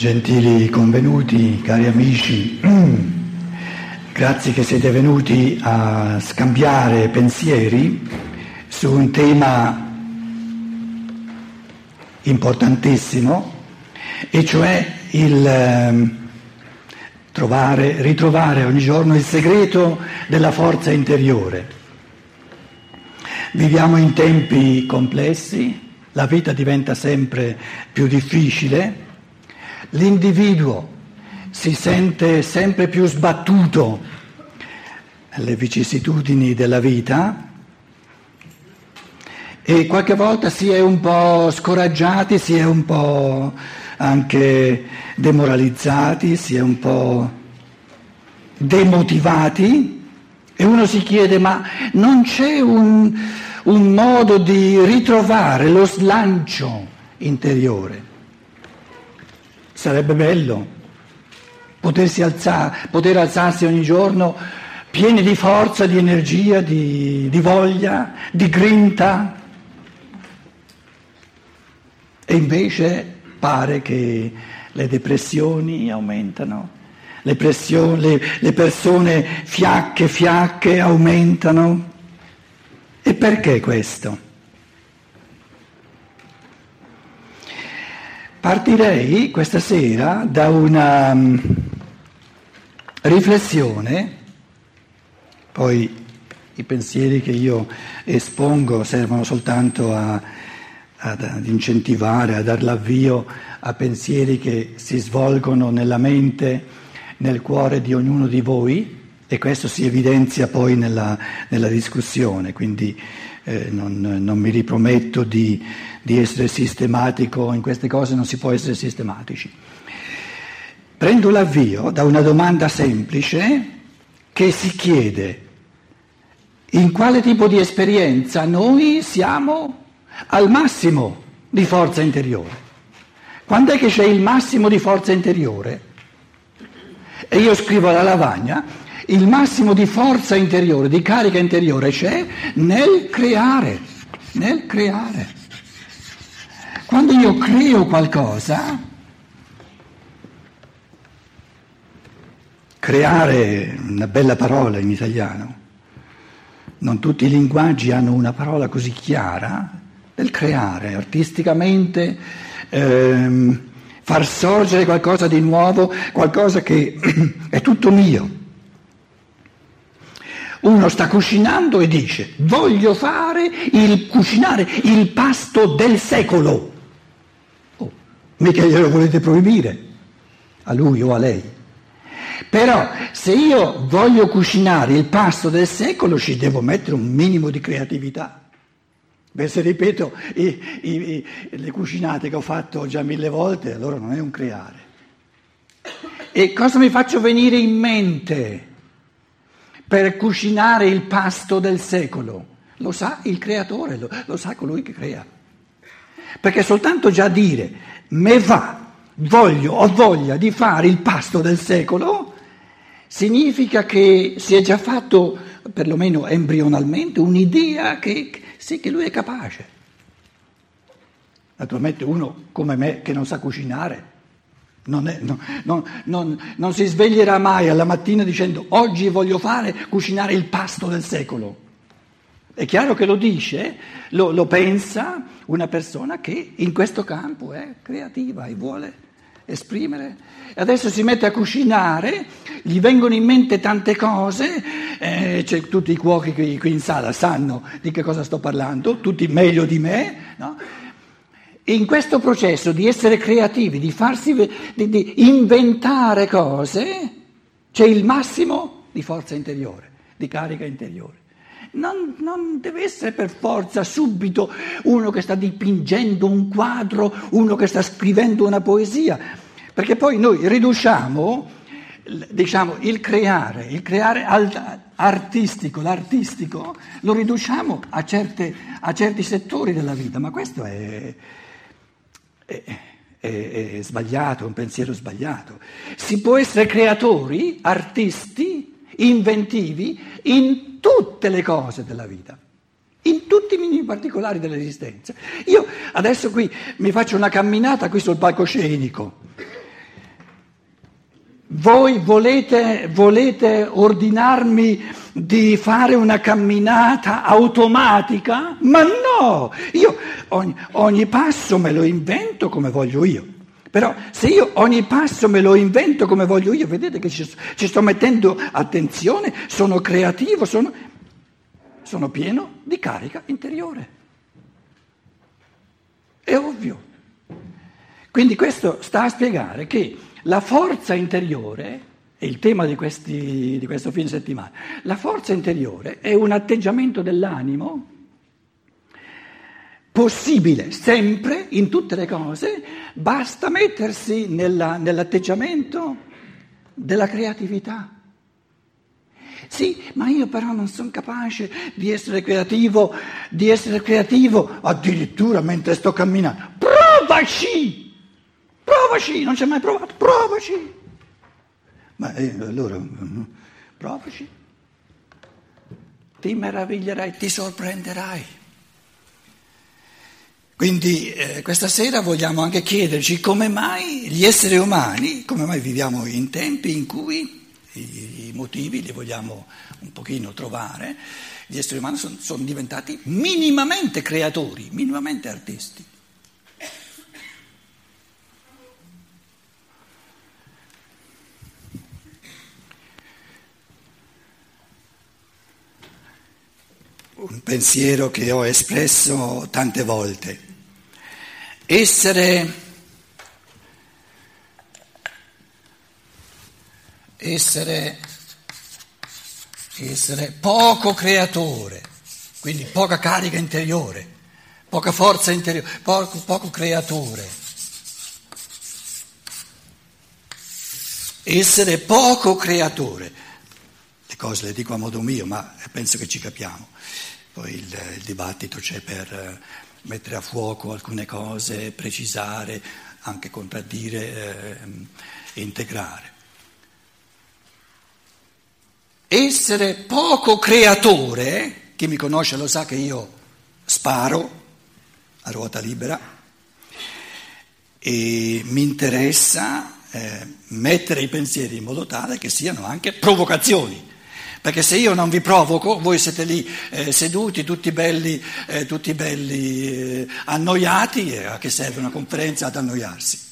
Gentili convenuti, cari amici, grazie che siete venuti a scambiare pensieri su un tema importantissimo, e cioè il ehm, trovare, ritrovare ogni giorno il segreto della forza interiore. Viviamo in tempi complessi, la vita diventa sempre più difficile l'individuo si sente sempre più sbattuto alle vicissitudini della vita e qualche volta si è un po' scoraggiati, si è un po' anche demoralizzati, si è un po' demotivati e uno si chiede ma non c'è un, un modo di ritrovare lo slancio interiore? Sarebbe bello potersi alzare, poter alzarsi ogni giorno pieni di forza, di energia, di, di voglia, di grinta. E invece pare che le depressioni aumentano, le, le, le persone fiacche, fiacche aumentano. E perché questo? Partirei questa sera da una mm, riflessione, poi i pensieri che io espongo servono soltanto a, ad, incentivare, a dar l'avvio a pensieri che si svolgono nella mente, nel cuore di ognuno di voi e questo si evidenzia poi nella, nella discussione, quindi eh, non, non, mi riprometto di, di essere sistematico in queste cose, non si può essere sistematici. Prendo l'avvio da una domanda semplice che si chiede in quale tipo di esperienza noi siamo al massimo di forza interiore. Quando è che c'è il massimo di forza interiore? E io scrivo alla lavagna, il massimo di forza interiore, di carica interiore c'è nel creare, nel creare. Quando io creo qualcosa, creare una bella parola in italiano, non tutti i linguaggi hanno una parola così chiara, del creare artisticamente, ehm, far sorgere qualcosa di nuovo, qualcosa che è tutto mio. Uno sta cucinando e dice voglio fare il cucinare il pasto del secolo. Mica glielo volete proibire a lui o a lei. Però se io voglio cucinare il pasto del secolo ci devo mettere un minimo di creatività. Beh, se ripeto i, i, le cucinate che ho fatto già mille volte, allora non è un creare. E cosa mi faccio venire in mente per cucinare il pasto del secolo? Lo sa il creatore, lo, lo sa colui che crea. Perché soltanto già dire me va, voglio, ho voglia di fare il pasto del secolo, significa che si è già fatto, perlomeno embrionalmente, un'idea che sì, che lui è capace. Naturalmente uno come me che non sa cucinare non, è, no, no, non, non si sveglierà mai alla mattina dicendo oggi voglio fare cucinare il pasto del secolo. È chiaro che lo dice, lo, lo, pensa una persona che in questo campo è creativa e vuole esprimere. Adesso si mette a cucinare, gli vengono in mente tante cose, eh, cioè, tutti i cuochi qui, qui, in sala sanno di che cosa sto parlando, tutti meglio di me. No? In questo processo di essere creativi, di farsi, di, di inventare cose, c'è il massimo di forza interiore, di carica interiore. Non, non, deve essere per forza subito uno che sta dipingendo un quadro, uno che sta scrivendo una poesia, perché poi noi riduciamo diciamo, il creare, il creare artistico, l'artistico, lo riduciamo a, certe, a certi settori della vita, ma questo è, è, è, è sbagliato, è un pensiero sbagliato. Si può essere creatori, artisti, inventivi in tutte le cose della vita, in tutti i minimi particolari dell'esistenza. Io adesso qui mi faccio una camminata qui sul palcoscenico Voi volete, volete, ordinarmi di fare una camminata automatica? Ma no, io ogni, ogni, passo me lo invento come voglio io. Però se io ogni passo me lo invento come voglio io, vedete che ci, ci sto mettendo attenzione, sono creativo, sono, sono pieno di carica interiore. È ovvio. Quindi questo sta a spiegare che la forza interiore, è il tema di, questi, di questo fine settimana, la forza interiore è un atteggiamento dell'animo possibile sempre in tutte le cose, basta mettersi nella, nell'atteggiamento della creatività. Sì, ma io però non sono capace di essere creativo, di essere creativo addirittura mentre sto camminando. Provaci! Provaci, non ci hai mai provato, provaci. Ma eh, allora, mm, provaci. Ti meraviglierai, ti sorprenderai. Quindi eh, questa sera vogliamo anche chiederci come mai gli esseri umani, come mai viviamo in tempi in cui i, i motivi li vogliamo un pochino trovare, gli esseri umani sono, sono diventati minimamente creatori, minimamente artisti. un pensiero che ho espresso tante volte. Essere, essere, essere poco creatore, quindi poca carica interiore, poca forza interiore, poco, poco creatore. Essere poco creatore. Le cose le dico a modo mio, ma penso che ci capiamo. Poi il, il dibattito c'è per eh, mettere a fuoco alcune cose, precisare, anche contraddire eh, integrare. Essere poco creatore, chi mi conosce lo sa che io sparo a ruota libera e mi interessa eh, mettere i pensieri in modo tale che siano anche provocazioni perché se io non vi provoco, voi siete lì eh, seduti, tutti belli, eh, tutti belli eh, annoiati, a che serve una conferenza ad annoiarsi?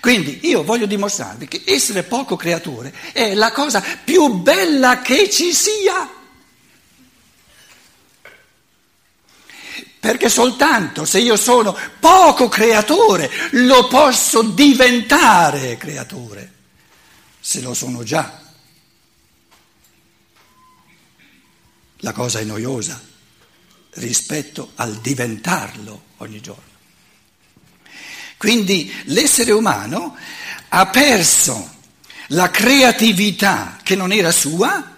Quindi io voglio dimostrarvi che essere poco creatore è la cosa più bella che ci sia. Perché soltanto se io sono poco creatore lo posso diventare creatore, se lo sono già. La cosa è noiosa rispetto al diventarlo ogni giorno. Quindi l'essere umano ha perso la creatività che non era sua,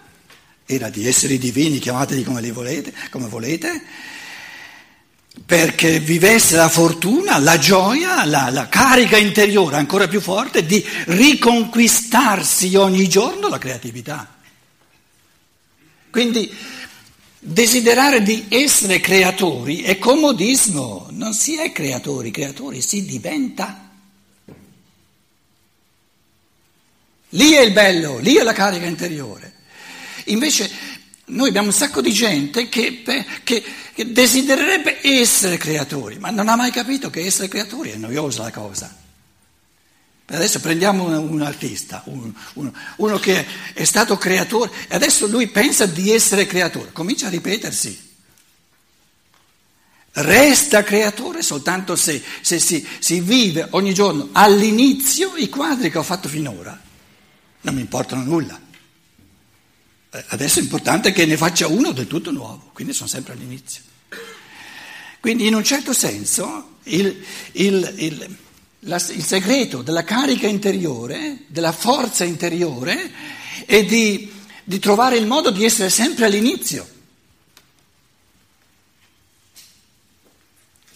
era di esseri divini, chiamateli come volete, come volete, perché vivesse la fortuna, la gioia, la, la carica interiore ancora più forte di riconquistarsi ogni giorno la creatività. Quindi Desiderare di essere creatori è comodismo, non si è creatori, creatori si diventa. Lì è il bello, lì è la carica interiore. Invece noi abbiamo un sacco di gente che, che, che desidererebbe essere creatori, ma non ha mai capito che essere creatori è noiosa la cosa. Adesso prendiamo un, un artista, un, un, uno che è stato creatore e adesso lui pensa di essere creatore, comincia a ripetersi. Resta creatore soltanto se, se si, si, vive ogni giorno all'inizio i quadri che ho fatto finora. Non mi importano nulla. Eh, adesso è importante che ne faccia uno del tutto nuovo, quindi sono sempre all'inizio. Quindi in un certo senso il, il, il la, il segreto della carica interiore, della forza interiore, è di, di trovare il modo di essere sempre all'inizio.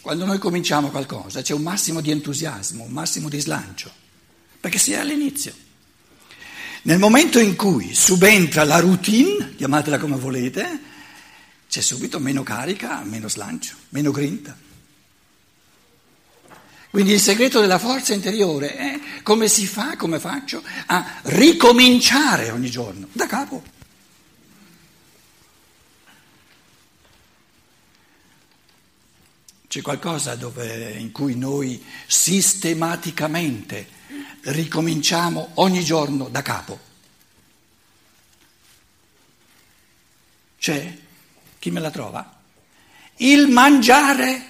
Quando noi cominciamo qualcosa c'è un massimo di entusiasmo, un massimo di slancio, perché si è all'inizio. Nel momento in cui subentra la routine, chiamatela come volete, c'è subito meno carica, meno slancio, meno grinta. Quindi il segreto della forza interiore è come si fa, come faccio, a ricominciare ogni giorno, da capo. C'è qualcosa dove, in cui noi sistematicamente ricominciamo ogni giorno da capo. C'è? Chi me la trova? Il mangiare.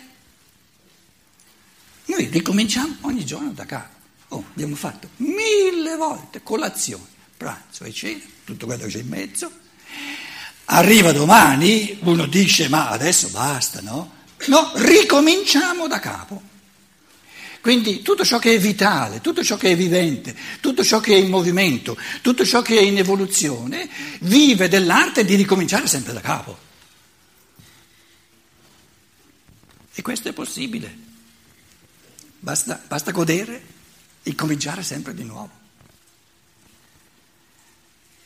Noi ricominciamo ogni giorno da capo. Oh, abbiamo fatto mille volte colazione, pranzo e cena, tutto quello che c'è in mezzo. Arriva domani, uno dice ma adesso basta, no? No, ricominciamo da capo. Quindi tutto ciò che è vitale, tutto ciò che è vivente, tutto ciò che è in movimento, tutto ciò che è in evoluzione, vive dell'arte di ricominciare sempre da capo. E questo è possibile. Basta, basta godere e cominciare sempre di nuovo.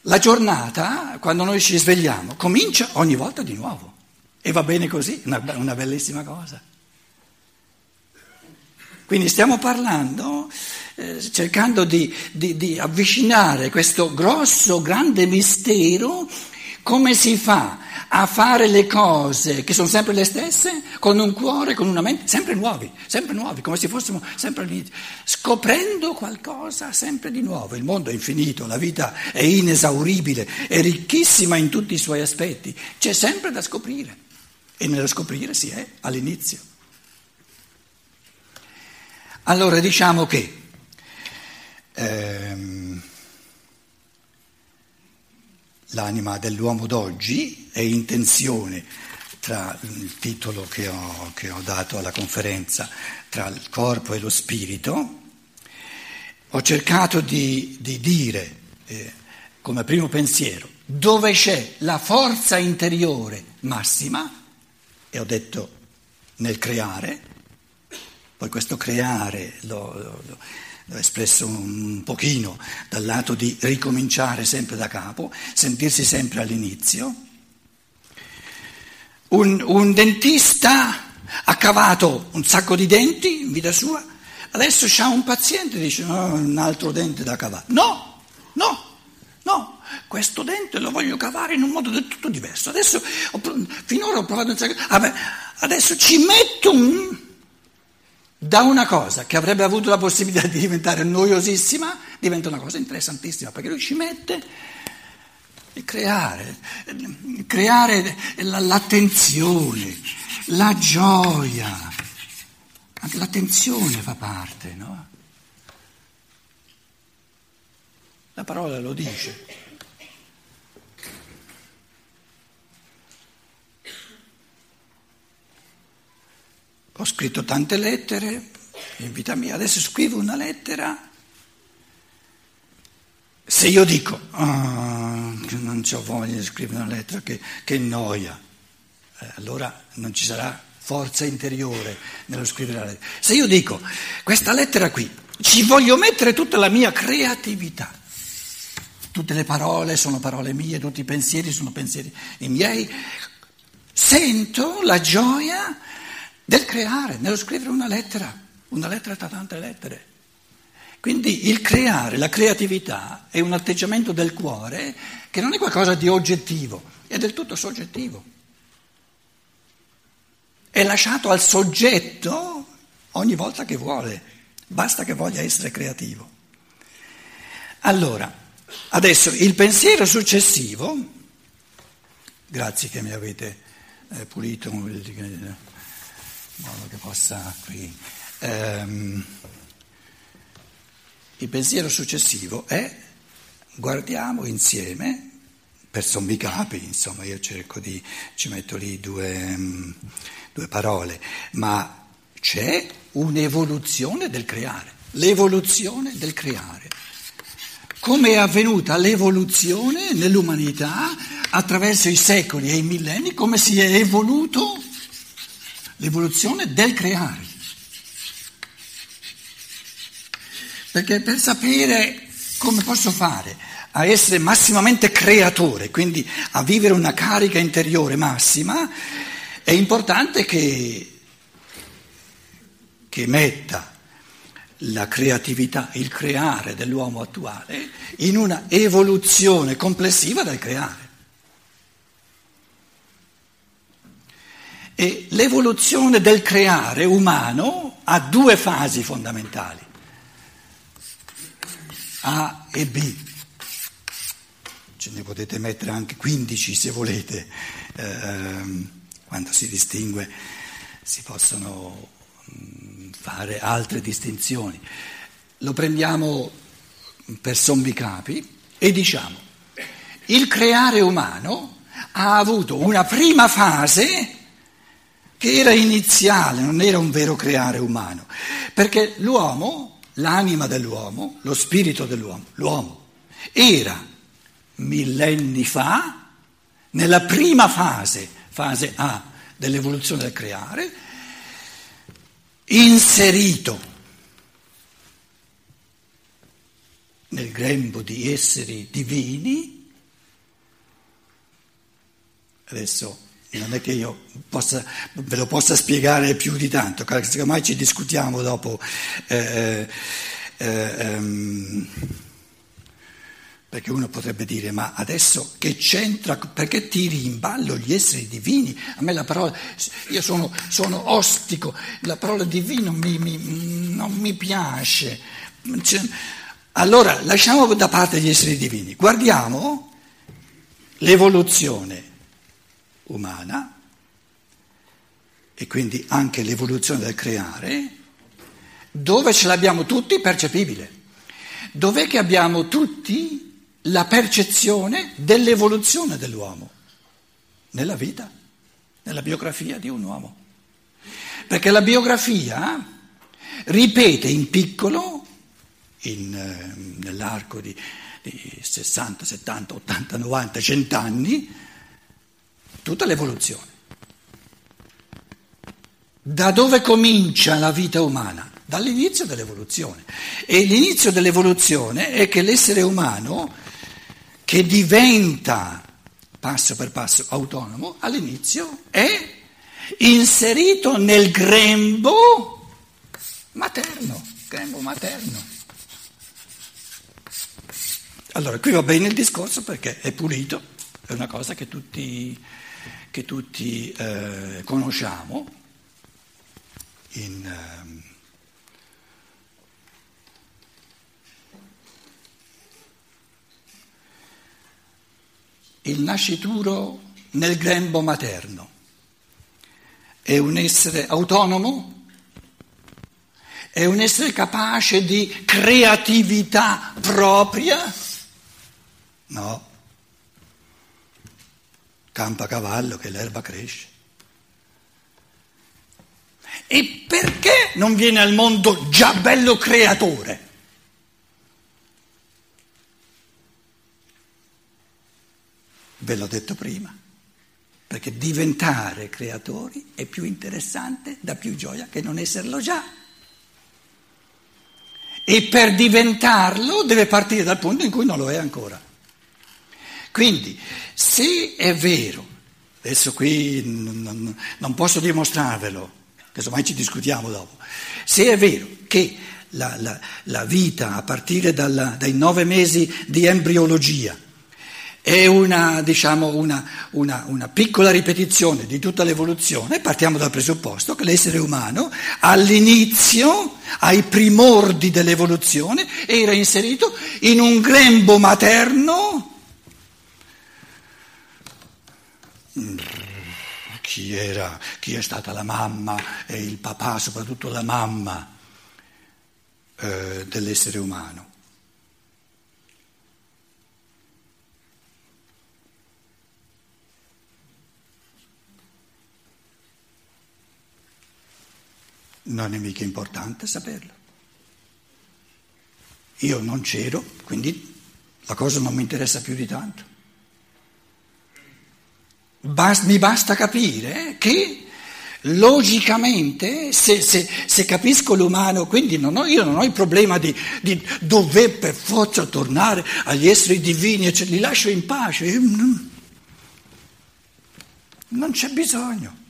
La giornata, quando noi ci svegliamo, comincia ogni volta di nuovo. E va bene così, una, una bellissima cosa. Quindi stiamo parlando, eh, cercando di, di, di avvicinare questo grosso, grande mistero, come si fa a fare le cose che sono sempre le stesse, con un cuore, con una mente, sempre nuovi, sempre nuovi, come se fossimo sempre all'inizio, scoprendo qualcosa sempre di nuovo. Il mondo è infinito, la vita è inesauribile, è ricchissima in tutti i suoi aspetti, c'è sempre da scoprire. E nello scoprire si è all'inizio. Allora diciamo che ehm, l'anima dell'uomo d'oggi è in tensione tra il titolo che ho, che ho dato alla conferenza, tra il corpo e lo spirito. Ho cercato di, di dire eh, come primo pensiero dove c'è la forza interiore massima e ho detto nel creare, poi questo creare l'ho, l'ho, l'ho espresso un pochino dal lato di ricominciare sempre da capo, sentirsi sempre all'inizio. Un, un dentista ha cavato un sacco di denti in vita sua, adesso c'ha un paziente e dice no, un altro dente da cavare. No, no, no, questo dente lo voglio cavare in un modo del tutto diverso. Adesso ho, finora ho provato un ah adesso ci metto un da una cosa che avrebbe avuto la possibilità di diventare noiosissima, diventa una cosa interessantissima, perché lui ci mette creare, creare l'attenzione, la gioia, anche l'attenzione fa parte, no? La parola lo dice. Ho scritto tante lettere in vita mia, adesso scrivo una lettera. Se io dico oh, che non ho voglia di scrivere una lettera, che, che noia, eh, allora non ci sarà forza interiore nello scrivere la lettera. Se io dico questa lettera qui, ci voglio mettere tutta la mia creatività, tutte le parole sono parole mie, tutti i pensieri sono pensieri miei, sento la gioia del creare, nello scrivere una lettera, una lettera tra tante lettere. Quindi il creare, la creatività è un atteggiamento del cuore che non è qualcosa di oggettivo, è del tutto soggettivo. È lasciato al soggetto ogni volta che vuole, basta che voglia essere creativo. Allora, adesso il pensiero successivo, grazie che mi avete eh, pulito in modo che possa qui. Ehm, il pensiero successivo è guardiamo insieme, per sommi capi, insomma io cerco di, ci metto lì due, due parole, ma c'è un'evoluzione del creare, l'evoluzione del creare. Come è avvenuta l'evoluzione nell'umanità attraverso i secoli e i millenni, come si è evoluto l'evoluzione del creare. Perché per sapere come posso fare a essere massimamente creatore, quindi a vivere una carica interiore massima, è importante che, che metta la creatività, il creare dell'uomo attuale in una evoluzione complessiva del creare. E l'evoluzione del creare umano ha due fasi fondamentali, A e B. Ce ne potete mettere anche 15 se volete, eh, quando si distingue si possono mm, fare altre distinzioni. Lo prendiamo per sommi capi e diciamo, il creare umano ha avuto una prima fase che era iniziale, non era un vero creare umano, perché l'uomo, l'anima dell'uomo, lo spirito dell'uomo, l'uomo, era millenni fa, nella prima fase, fase A dell'evoluzione del creare, inserito nel grembo di esseri divini, adesso non è che io possa, ve lo possa spiegare più di tanto, mai ci discutiamo dopo. Eh, eh, ehm, perché uno potrebbe dire, ma adesso che c'entra, perché tiri in ballo gli esseri divini? A me la parola, io sono, sono ostico, la parola divino mi, mi, non mi piace. Cioè, allora lasciamo da parte gli esseri divini, guardiamo l'evoluzione umana e quindi anche l'evoluzione del creare, dove ce l'abbiamo tutti percepibile. Dov'è che abbiamo tutti la percezione dell'evoluzione dell'uomo? Nella vita, nella biografia di un uomo. Perché la biografia ripete in piccolo, in, eh, nell'arco di, di 60, 70, 80, 90, 100 anni, tutta l'evoluzione. Da dove comincia la vita umana? Dall'inizio dell'evoluzione. E l'inizio dell'evoluzione è che l'essere umano, che diventa passo per passo autonomo, all'inizio è inserito nel grembo materno, grembo materno. Allora, qui va bene il discorso perché è pulito, è una cosa che tutti che tutti eh, conosciamo in, eh, il nascituro nel grembo materno è un essere autonomo, è un essere capace di creatività propria? No campa cavallo che l'erba cresce. E perché non viene al mondo già bello creatore? Ve l'ho detto prima, perché diventare creatori è più interessante, dà più gioia che non esserlo già. E per diventarlo deve partire dal punto in cui non lo è ancora. Quindi, se è vero, adesso qui non, non posso dimostrarvelo, casomai ci discutiamo dopo, se è vero che la, la, la vita a partire dalla, dai nove mesi di embriologia è una, diciamo, una, una, una, piccola ripetizione di tutta l'evoluzione, partiamo dal presupposto che l'essere umano all'inizio, ai primordi dell'evoluzione, era inserito in un grembo materno chi, era, chi è stata la mamma e il papà, soprattutto la mamma eh, dell'essere umano. Non è mica importante saperlo. Io non c'ero, quindi la cosa non mi interessa più di tanto mi basta capire che logicamente, se, se, se capisco l'umano, quindi non ho, io non ho il problema di, di, dover per forza tornare agli esseri divini, cioè, li lascio in pace. Non c'è bisogno.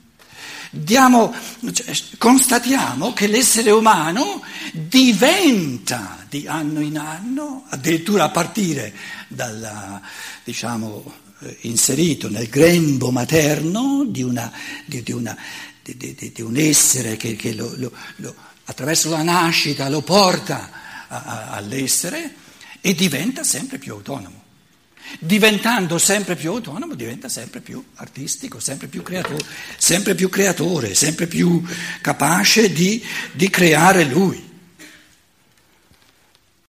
Diamo, cioè, constatiamo che l'essere umano diventa di anno in anno, addirittura a partire dal, diciamo, inserito nel grembo materno di, una, di, di, una, di un essere che, che lo, lo, lo, attraverso la nascita lo porta a, a, all'essere e diventa sempre più autonomo. Diventando sempre più autonomo, diventa sempre più artistico, sempre più creatore, sempre più, creatore, sempre più capace di creare lui.